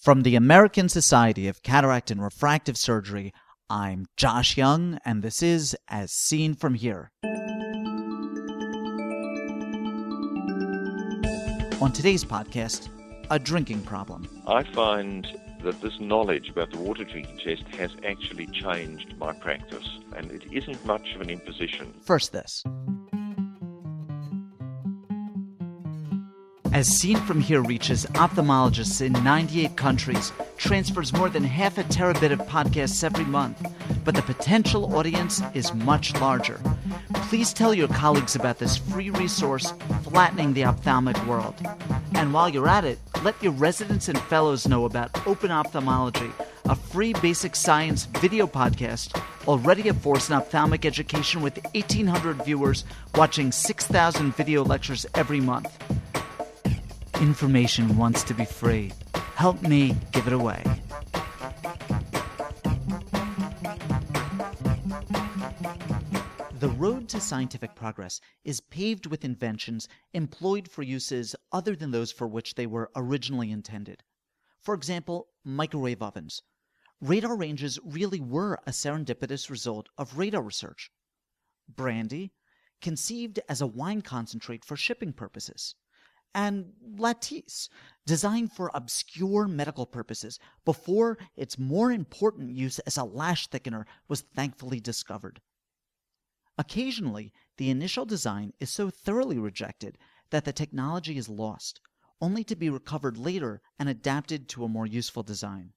From the American Society of Cataract and Refractive Surgery, I'm Josh Young, and this is As Seen From Here. On today's podcast, a drinking problem. I find that this knowledge about the water drinking test has actually changed my practice, and it isn't much of an imposition. First, this. As seen from here reaches ophthalmologists in 98 countries, transfers more than half a terabit of podcasts every month, but the potential audience is much larger. Please tell your colleagues about this free resource, Flattening the Ophthalmic World. And while you're at it, let your residents and fellows know about Open Ophthalmology, a free basic science video podcast already a force in ophthalmic education with 1,800 viewers watching 6,000 video lectures every month. Information wants to be free. Help me give it away. The road to scientific progress is paved with inventions employed for uses other than those for which they were originally intended. For example, microwave ovens. Radar ranges really were a serendipitous result of radar research. Brandy, conceived as a wine concentrate for shipping purposes and Latisse, designed for obscure medical purposes before its more important use as a lash thickener was thankfully discovered. Occasionally, the initial design is so thoroughly rejected that the technology is lost, only to be recovered later and adapted to a more useful design.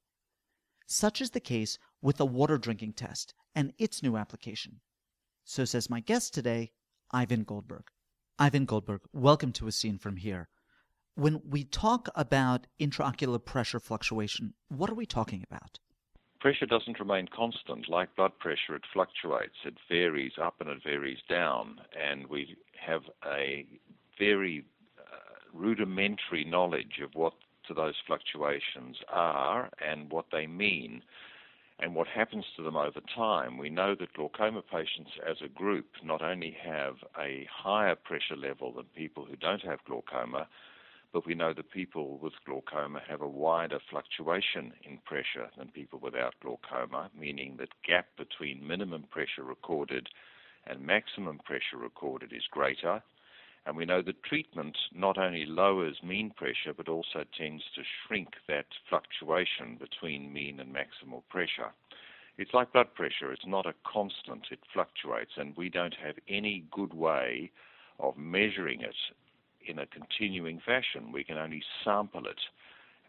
Such is the case with the water drinking test and its new application. So says my guest today, Ivan Goldberg. Ivan Goldberg, welcome to As Seen From Here. When we talk about intraocular pressure fluctuation, what are we talking about? Pressure doesn't remain constant. Like blood pressure, it fluctuates. It varies up and it varies down. And we have a very uh, rudimentary knowledge of what those fluctuations are and what they mean and what happens to them over time. We know that glaucoma patients as a group not only have a higher pressure level than people who don't have glaucoma, but we know that people with glaucoma have a wider fluctuation in pressure than people without glaucoma, meaning that gap between minimum pressure recorded and maximum pressure recorded is greater. And we know that treatment not only lowers mean pressure, but also tends to shrink that fluctuation between mean and maximal pressure. It's like blood pressure, it's not a constant, it fluctuates, and we don't have any good way of measuring it in a continuing fashion. We can only sample it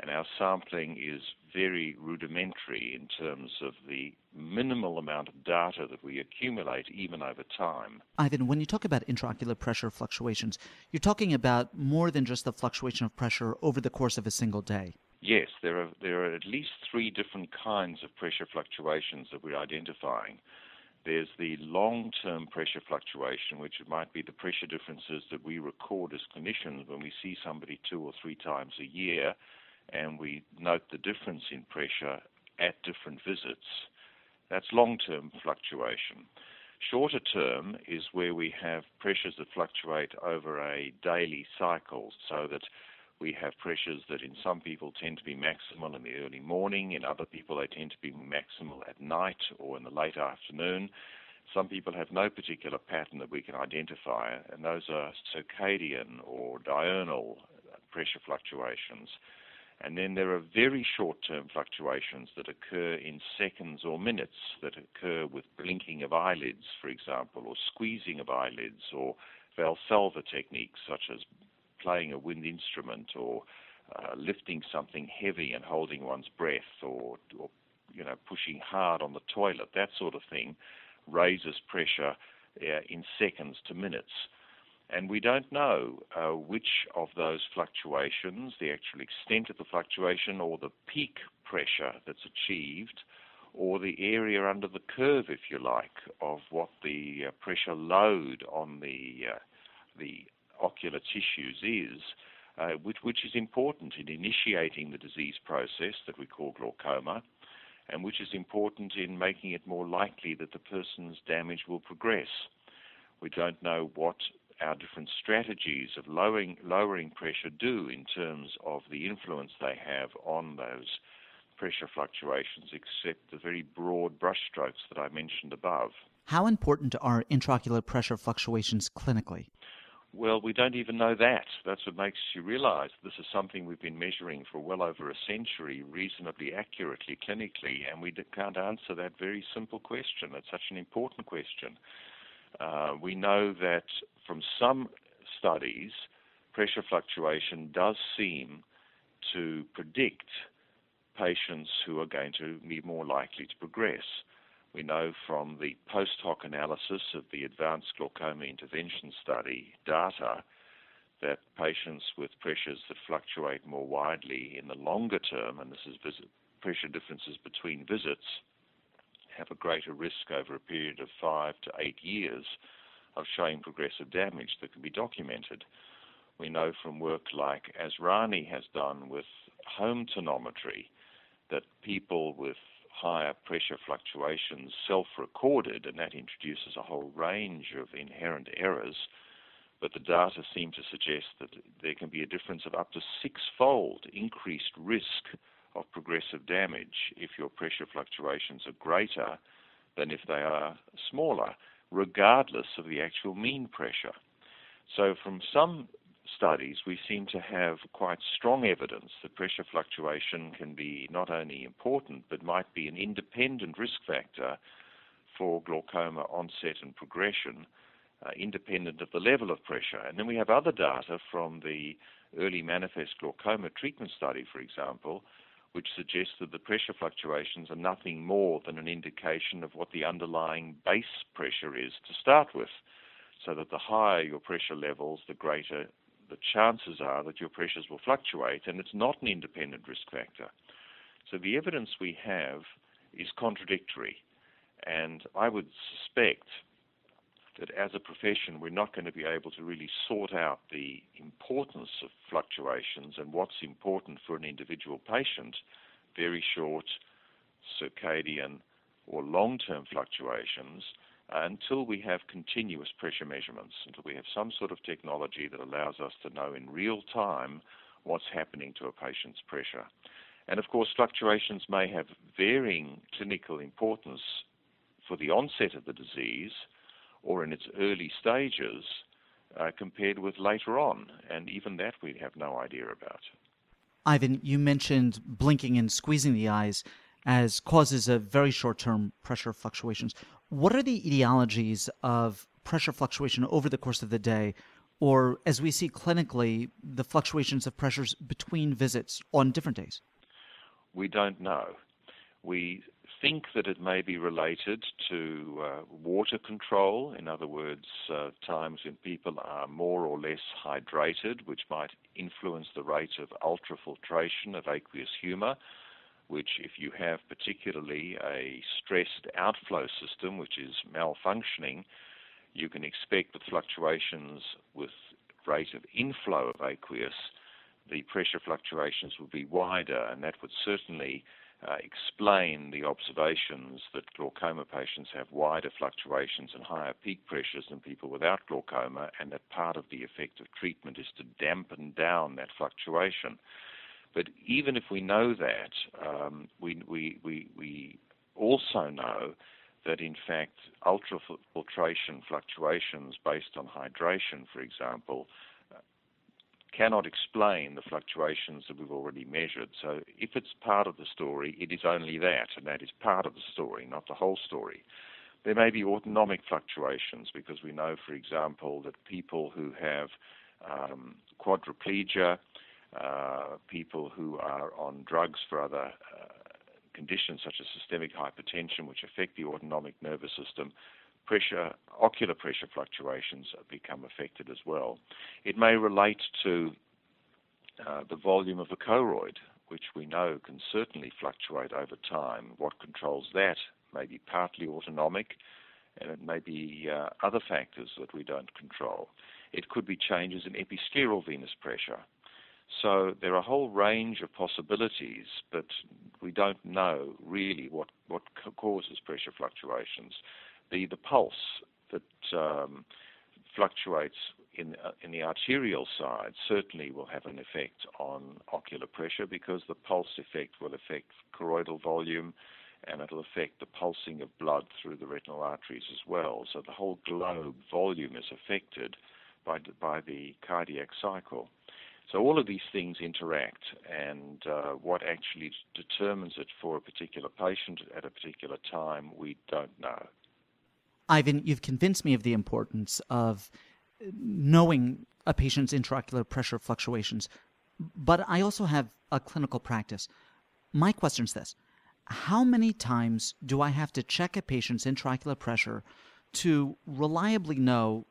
and our sampling is very rudimentary in terms of the minimal amount of data that we accumulate even over time. Ivan, when you talk about intraocular pressure fluctuations, you're talking about more than just the fluctuation of pressure over the course of a single day. Yes, there are there are at least three different kinds of pressure fluctuations that we're identifying. There's the long-term pressure fluctuation, which might be the pressure differences that we record as clinicians when we see somebody two or three times a year and we note the difference in pressure at different visits. That's long term fluctuation. Shorter term is where we have pressures that fluctuate over a daily cycle, so that we have pressures that in some people tend to be maximal in the early morning, in other people they tend to be maximal at night or in the late afternoon. Some people have no particular pattern that we can identify, and those are circadian or diurnal pressure fluctuations. And then there are very short term fluctuations that occur in seconds or minutes, that occur with blinking of eyelids, for example, or squeezing of eyelids, or Valsalva techniques such as playing a wind instrument or uh, lifting something heavy and holding one's breath, or, or you know pushing hard on the toilet. That sort of thing raises pressure uh, in seconds to minutes. And we don't know uh, which of those fluctuations, the actual extent of the fluctuation or the peak pressure that's achieved, or the area under the curve, if you like, of what the uh, pressure load on the, uh, the ocular tissues is, uh, which, which is important in initiating the disease process that we call glaucoma, and which is important in making it more likely that the person's damage will progress. We don't know what our different strategies of lowering, lowering pressure do in terms of the influence they have on those pressure fluctuations, except the very broad brushstrokes that I mentioned above. How important are intraocular pressure fluctuations clinically? Well, we don't even know that. That's what makes you realize this is something we've been measuring for well over a century reasonably accurately clinically, and we can't answer that very simple question. It's such an important question. Uh, we know that from some studies, pressure fluctuation does seem to predict patients who are going to be more likely to progress. We know from the post hoc analysis of the Advanced Glaucoma Intervention Study data that patients with pressures that fluctuate more widely in the longer term, and this is visit, pressure differences between visits, have a greater risk over a period of five to eight years of showing progressive damage that can be documented. We know from work like Asrani has done with home tonometry that people with higher pressure fluctuations self recorded, and that introduces a whole range of inherent errors. But the data seem to suggest that there can be a difference of up to six fold increased risk of progressive damage if your pressure fluctuations are greater than if they are smaller, regardless of the actual mean pressure. So, from some studies, we seem to have quite strong evidence that pressure fluctuation can be not only important but might be an independent risk factor for glaucoma onset and progression, uh, independent of the level of pressure. And then we have other data from the early manifest glaucoma treatment study, for example, which suggests that the pressure fluctuations are nothing more than an indication of what the underlying base pressure is to start with. So that the higher your pressure levels, the greater the chances are that your pressures will fluctuate, and it's not an independent risk factor. So the evidence we have is contradictory, and I would suspect that as a profession we're not going to be able to really sort out the importance of fluctuations and what's important for an individual patient, very short circadian or long-term fluctuations, until we have continuous pressure measurements, until we have some sort of technology that allows us to know in real time what's happening to a patient's pressure. And of course, fluctuations may have varying clinical importance for the onset of the disease or in its early stages uh, compared with later on, and even that we have no idea about. Ivan, you mentioned blinking and squeezing the eyes as causes of very short term pressure fluctuations. What are the etiologies of pressure fluctuation over the course of the day, or as we see clinically, the fluctuations of pressures between visits on different days? We don't know. We think that it may be related to uh, water control, in other words, uh, times when people are more or less hydrated, which might influence the rate of ultrafiltration of aqueous humor which, if you have particularly a stressed outflow system, which is malfunctioning, you can expect with fluctuations with rate of inflow of aqueous, the pressure fluctuations would be wider, and that would certainly uh, explain the observations that glaucoma patients have wider fluctuations and higher peak pressures than people without glaucoma, and that part of the effect of treatment is to dampen down that fluctuation. But even if we know that, um, we, we, we, we also know that in fact ultrafiltration fluctuations based on hydration, for example, cannot explain the fluctuations that we've already measured. So if it's part of the story, it is only that, and that is part of the story, not the whole story. There may be autonomic fluctuations because we know, for example, that people who have um, quadriplegia, uh, people who are on drugs for other uh, conditions such as systemic hypertension, which affect the autonomic nervous system, pressure, ocular pressure fluctuations become affected as well. It may relate to uh, the volume of the choroid, which we know can certainly fluctuate over time. What controls that may be partly autonomic, and it may be uh, other factors that we don't control. It could be changes in episcleral venous pressure. So there are a whole range of possibilities, but we don't know really what, what causes pressure fluctuations. The, the pulse that um, fluctuates in, uh, in the arterial side certainly will have an effect on ocular pressure because the pulse effect will affect choroidal volume and it'll affect the pulsing of blood through the retinal arteries as well. So the whole globe volume is affected by, by the cardiac cycle. So all of these things interact, and uh, what actually determines it for a particular patient at a particular time, we don't know. Ivan, you've convinced me of the importance of knowing a patient's intraocular pressure fluctuations, but I also have a clinical practice. My question is this How many times do I have to check a patient's intraocular pressure to reliably know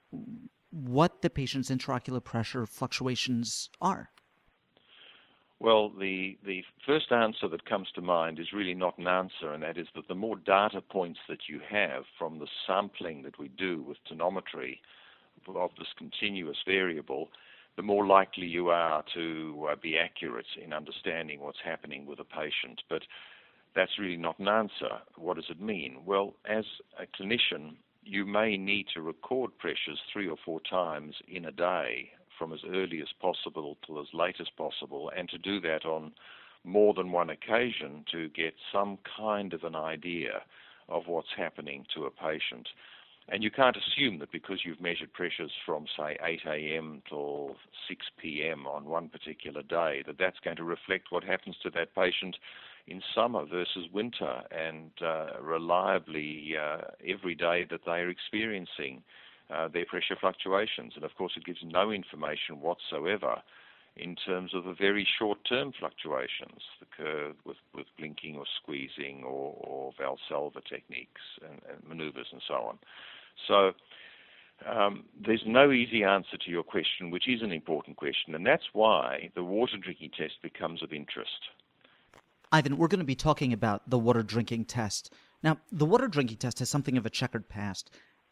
what the patient's intraocular pressure fluctuations are? Well, the, the first answer that comes to mind is really not an answer, and that is that the more data points that you have from the sampling that we do with tonometry of this continuous variable, the more likely you are to uh, be accurate in understanding what's happening with a patient. But that's really not an answer. What does it mean? Well, as a clinician, you may need to record pressures three or four times in a day from as early as possible till as late as possible, and to do that on more than one occasion to get some kind of an idea of what's happening to a patient. And you can't assume that because you've measured pressures from, say, 8 a.m. till 6 p.m. on one particular day, that that's going to reflect what happens to that patient in summer versus winter and uh, reliably uh, every day that they are experiencing uh, their pressure fluctuations. And of course, it gives no information whatsoever in terms of the very short-term fluctuations, the curve with, with blinking or squeezing or, or Valsalva techniques and, and maneuvers and so on. So um, there's no easy answer to your question, which is an important question, and that's why the water drinking test becomes of interest. Ivan, we're going to be talking about the water drinking test. Now, the water drinking test has something of a checkered past.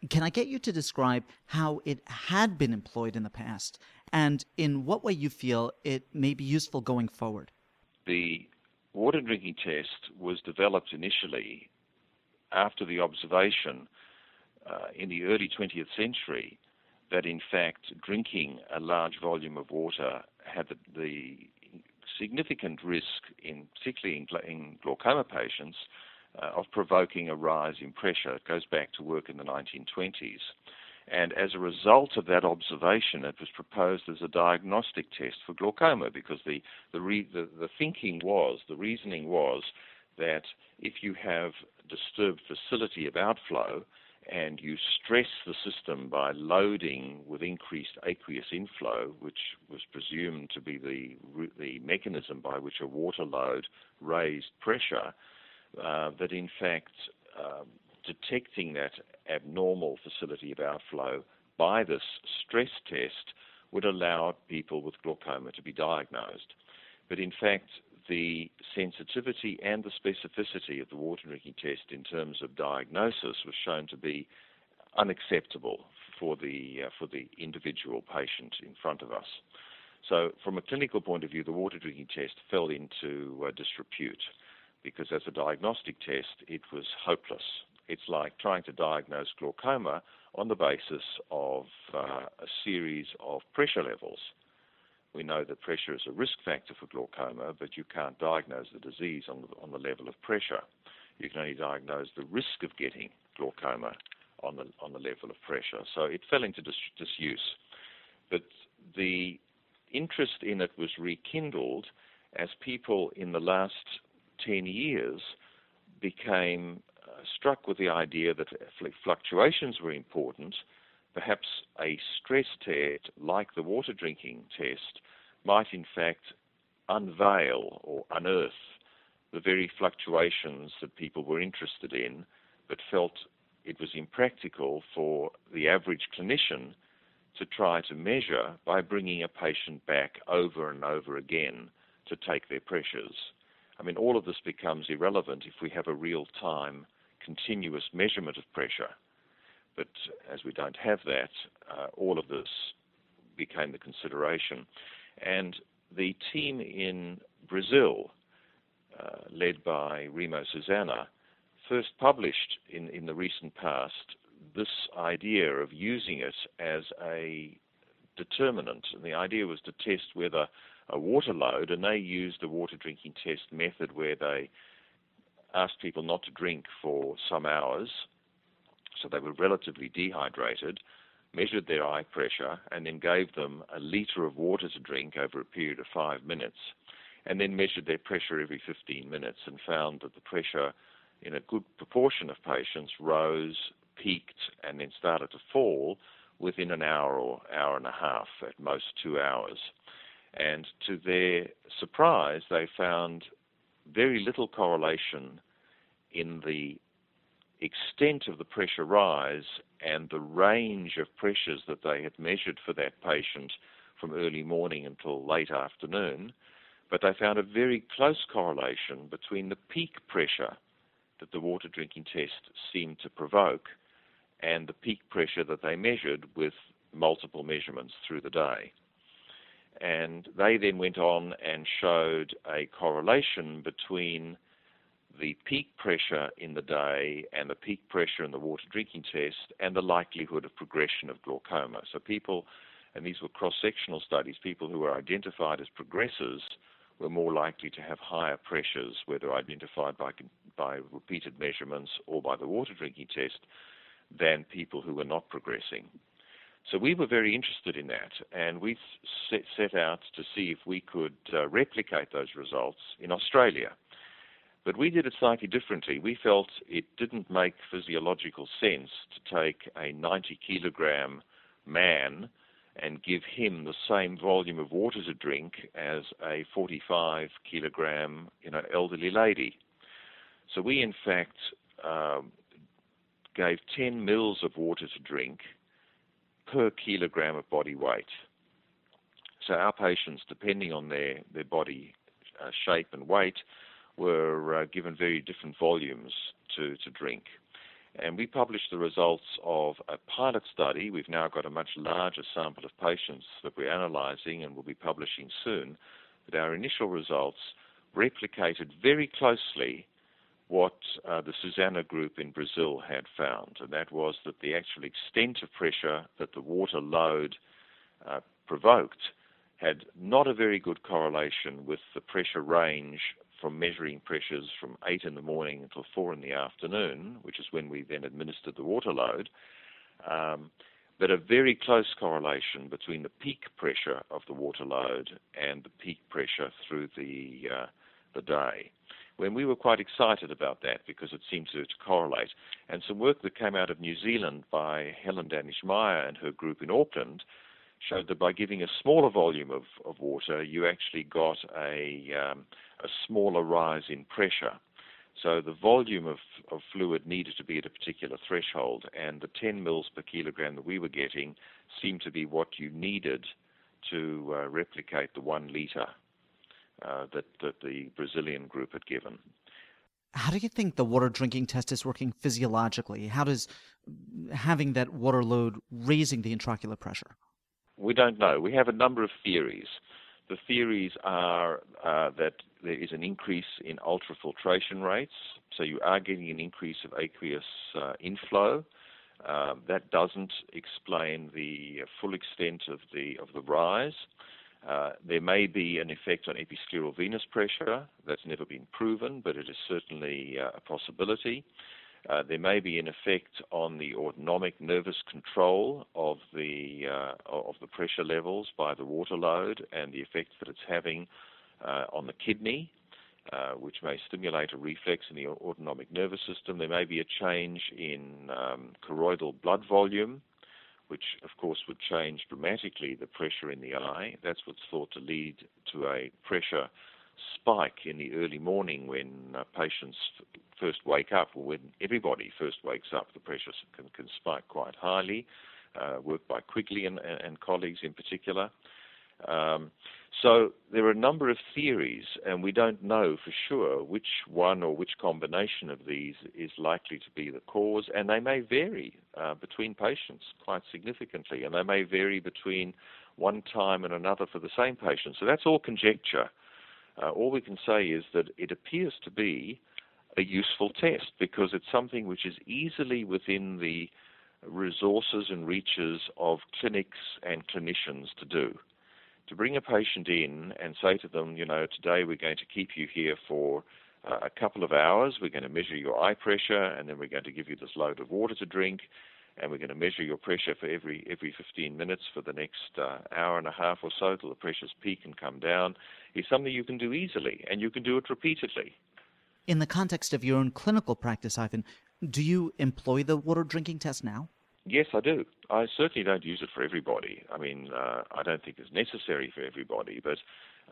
Can I get you to describe how it had been employed in the past and in what way you feel it may be useful going forward? The water drinking test was developed initially after the observation uh, in the early 20th century that in fact drinking a large volume of water had the, the significant risk, in particularly in, in glaucoma patients, uh, of provoking a rise in pressure. It goes back to work in the 1920s. And as a result of that observation, it was proposed as a diagnostic test for glaucoma because the, the, re, the, the thinking was, the reasoning was that if you have disturbed facility of outflow, and you stress the system by loading with increased aqueous inflow, which was presumed to be the, the mechanism by which a water load raised pressure, uh, that in fact um, detecting that abnormal facility of outflow by this stress test would allow people with glaucoma to be diagnosed. But in fact, the sensitivity and the specificity of the water drinking test in terms of diagnosis was shown to be unacceptable for the uh, for the individual patient in front of us. So, from a clinical point of view, the water drinking test fell into uh, disrepute because, as a diagnostic test, it was hopeless. It's like trying to diagnose glaucoma on the basis of uh, a series of pressure levels. We know that pressure is a risk factor for glaucoma, but you can't diagnose the disease on the, on the level of pressure. You can only diagnose the risk of getting glaucoma on the, on the level of pressure. So it fell into dis- disuse. But the interest in it was rekindled as people in the last 10 years became uh, struck with the idea that fluctuations were important perhaps a stress test like the water drinking test might in fact unveil or unearth the very fluctuations that people were interested in but felt it was impractical for the average clinician to try to measure by bringing a patient back over and over again to take their pressures. I mean, all of this becomes irrelevant if we have a real time continuous measurement of pressure. But as we don't have that, uh, all of this became the consideration. And the team in Brazil, uh, led by Remo Susanna, first published in, in the recent past this idea of using it as a determinant. And the idea was to test whether a water load, and they used the water drinking test method where they asked people not to drink for some hours, so they were relatively dehydrated, measured their eye pressure, and then gave them a litre of water to drink over a period of five minutes, and then measured their pressure every 15 minutes and found that the pressure in a good proportion of patients rose, peaked, and then started to fall within an hour or hour and a half, at most two hours. And to their surprise, they found very little correlation in the extent of the pressure rise and the range of pressures that they had measured for that patient from early morning until late afternoon, but they found a very close correlation between the peak pressure that the water drinking test seemed to provoke and the peak pressure that they measured with multiple measurements through the day. And they then went on and showed a correlation between the peak pressure in the day and the peak pressure in the water drinking test and the likelihood of progression of glaucoma. So people, and these were cross-sectional studies, people who were identified as progressors were more likely to have higher pressures, whether identified by, by repeated measurements or by the water drinking test, than people who were not progressing. So we were very interested in that, and we set, out to see if we could uh, replicate those results in Australia. But we did it slightly differently. We felt it didn't make physiological sense to take a 90 kilogram man and give him the same volume of water to drink as a 45 kilogram you know, elderly lady. So we, in fact, um, gave 10 mils of water to drink per kilogram of body weight. So our patients, depending on their, their body uh, shape and weight, were uh, given very different volumes to, to drink. And we published the results of a pilot study. We've now got a much larger sample of patients that we're analyzing and will be publishing soon. But our initial results replicated very closely what uh, the Susanna group in Brazil had found, and that was that the actual extent of pressure that the water load uh, provoked had not a very good correlation with the pressure range from measuring pressures from 8 in the morning until 4 in the afternoon, which is when we then administered the water load, um, but a very close correlation between the peak pressure of the water load and the peak pressure through the, uh, the day when we were quite excited about that because it seemed to, to correlate. And some work that came out of New Zealand by Helen Danesh-Meyer and her group in Auckland showed that by giving a smaller volume of, of water, you actually got a, um, a smaller rise in pressure. So the volume of, of fluid needed to be at a particular threshold, and the 10 mils per kilogram that we were getting seemed to be what you needed to uh, replicate the one liter uh, that, that the Brazilian group had given. How do you think the water drinking test is working physiologically? How does having that water load raising the intraocular pressure? We don't know. We have a number of theories. The theories are uh, that there is an increase in ultrafiltration rates, so you are getting an increase of aqueous uh, inflow. Uh, that doesn't explain the full extent of the of the rise. Uh, there may be an effect on episcleral venous pressure. That's never been proven, but it is certainly uh, a possibility. Uh, there may be an effect on the autonomic nervous control of the uh, of the pressure levels by the water load and the effect that it's having uh, on the kidney, uh, which may stimulate a reflex in the autonomic nervous system. There may be a change in um, choroidal blood volume which of course would change dramatically the pressure in the eye. That's what's thought to lead to a pressure spike in the early morning when uh, patients f- first wake up, or when everybody first wakes up, the pressure can, can spike quite highly, uh, worked by Quigley and, and, colleagues in particular. Um, so there are a number of theories, and we don't know for sure which one or which combination of these is likely to be the cause, and they may vary uh, between patients quite significantly, and they may vary between one time and another for the same patient. So that's all conjecture. Uh, all we can say is that it appears to be a useful test because it's something which is easily within the resources and reaches of clinics and clinicians to do. To bring a patient in and say to them, you know, today we're going to keep you here for uh, a couple of hours, we're going to measure your eye pressure, and then we're going to give you this load of water to drink, and we're going to measure your pressure for every every 15 minutes for the next uh, hour and a half or so till the pressures peak and come down, is something you can do easily, and you can do it repeatedly. In the context of your own clinical practice, Ivan, do you employ the water drinking test now? Yes, I do. I certainly don't use it for everybody. I mean, uh, I don't think it's necessary for everybody, but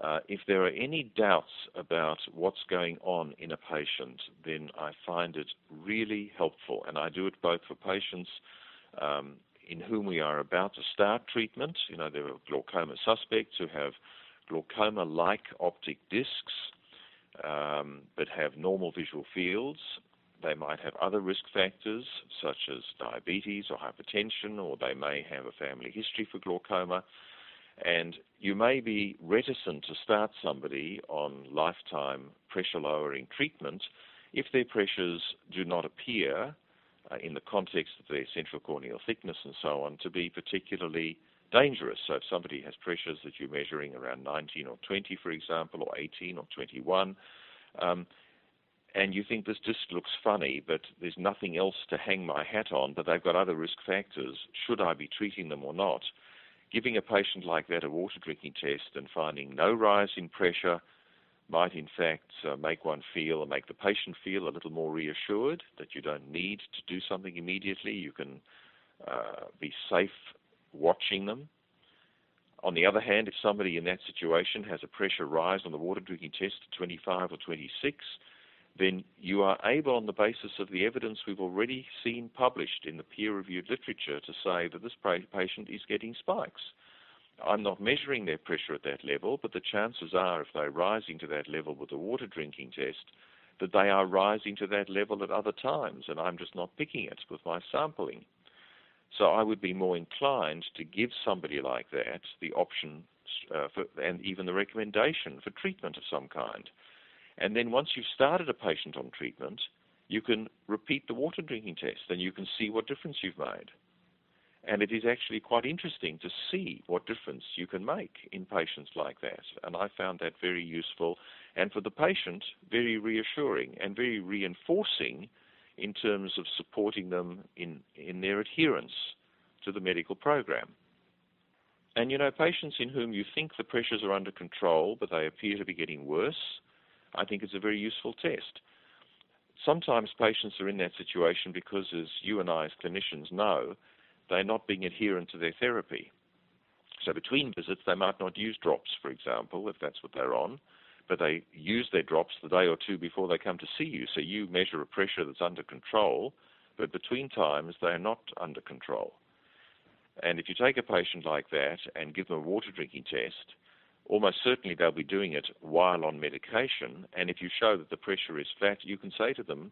uh, if there are any doubts about what's going on in a patient, then I find it really helpful. And I do it both for patients um, in whom we are about to start treatment. You know, there are glaucoma suspects who have glaucoma like optic discs um, but have normal visual fields. They might have other risk factors such as diabetes or hypertension, or they may have a family history for glaucoma. And you may be reticent to start somebody on lifetime pressure lowering treatment if their pressures do not appear, uh, in the context of their central corneal thickness and so on, to be particularly dangerous. So if somebody has pressures that you're measuring around 19 or 20, for example, or 18 or 21, um, and you think this just looks funny, but there's nothing else to hang my hat on, but they've got other risk factors, should I be treating them or not? Giving a patient like that a water drinking test and finding no rise in pressure might in fact uh, make one feel or make the patient feel a little more reassured that you don't need to do something immediately. You can uh, be safe watching them. On the other hand, if somebody in that situation has a pressure rise on the water drinking test to 25 or 26, then you are able, on the basis of the evidence we've already seen published in the peer reviewed literature, to say that this patient is getting spikes. I'm not measuring their pressure at that level, but the chances are, if they're rising to that level with a water drinking test, that they are rising to that level at other times, and I'm just not picking it with my sampling. So I would be more inclined to give somebody like that the option uh, for, and even the recommendation for treatment of some kind. And then once you've started a patient on treatment, you can repeat the water drinking test and you can see what difference you've made. And it is actually quite interesting to see what difference you can make in patients like that. And I found that very useful and for the patient, very reassuring and very reinforcing in terms of supporting them in, in their adherence to the medical program. And you know, patients in whom you think the pressures are under control, but they appear to be getting worse, I think it's a very useful test. Sometimes patients are in that situation because, as you and I, as clinicians, know, they're not being adherent to their therapy. So between visits, they might not use drops, for example, if that's what they're on but they use their drops the day or two before they come to see you. So you measure a pressure that's under control, but between times they are not under control. And if you take a patient like that and give them a water drinking test, almost certainly they'll be doing it while on medication. And if you show that the pressure is flat, you can say to them,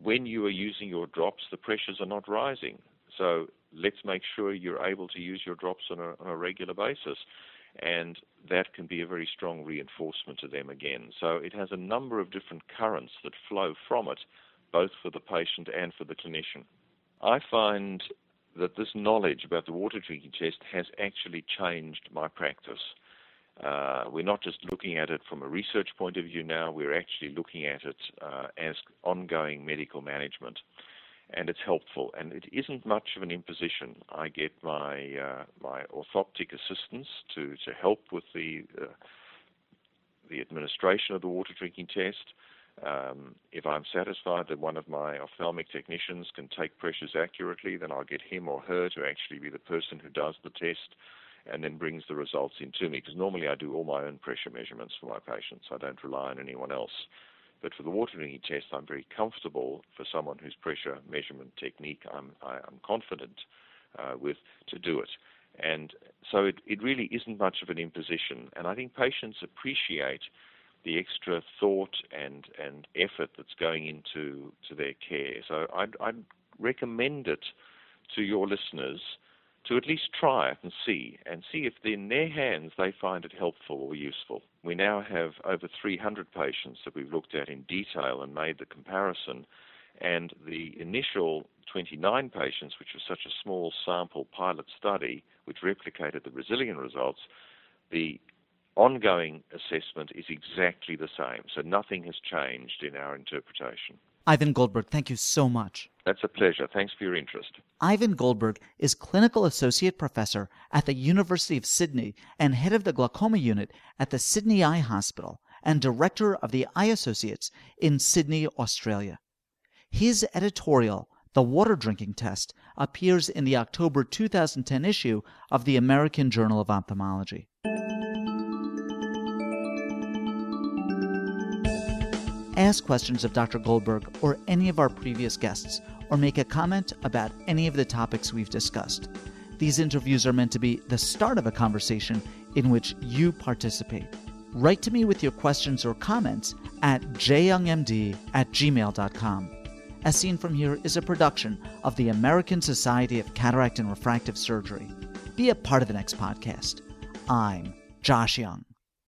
when you are using your drops, the pressures are not rising. So let's make sure you're able to use your drops on a, on a regular basis and that can be a very strong reinforcement to them again. So it has a number of different currents that flow from it, both for the patient and for the clinician. I find that this knowledge about the water drinking test has actually changed my practice. Uh, we're not just looking at it from a research point of view now, we're actually looking at it uh, as ongoing medical management and it's helpful. And it isn't much of an imposition. I get my uh, my orthoptic assistants to, to help with the uh, the administration of the water drinking test. Um, if I'm satisfied that one of my ophthalmic technicians can take pressures accurately, then I'll get him or her to actually be the person who does the test and then brings the results in to me. Because normally I do all my own pressure measurements for my patients. I don't rely on anyone else. But for the water drinking test, I'm very comfortable for someone whose pressure measurement technique I'm, I, am confident uh, with to do it. And so it, it really isn't much of an imposition. And I think patients appreciate the extra thought and, and effort that's going into to their care. So I'd, I'd recommend it to your listeners to at least try it and see, and see if in their hands they find it helpful or useful. We now have over 300 patients that we've looked at in detail and made the comparison, And the initial 29 patients, which was such a small sample pilot study, which replicated the Brazilian results, the ongoing assessment is exactly the same. So nothing has changed in our interpretation. Ivan Goldberg, thank you so much. That's a pleasure. Thanks for your interest. Ivan Goldberg is Clinical Associate Professor at the University of Sydney and head of the glaucoma unit at the Sydney Eye Hospital and director of the Eye Associates in Sydney, Australia. His editorial, The Water Drinking Test, appears in the October 2010 issue of the American Journal of Ophthalmology. Ask questions of Dr. Goldberg or any of our previous guests, or make a comment about any of the topics we've discussed. These interviews are meant to be the start of a conversation in which you participate. Write to me with your questions or comments at jyoungmd at gmail.com. As Seen From Here is a production of the American Society of Cataract and Refractive Surgery. Be a part of the next podcast. I'm Josh Young.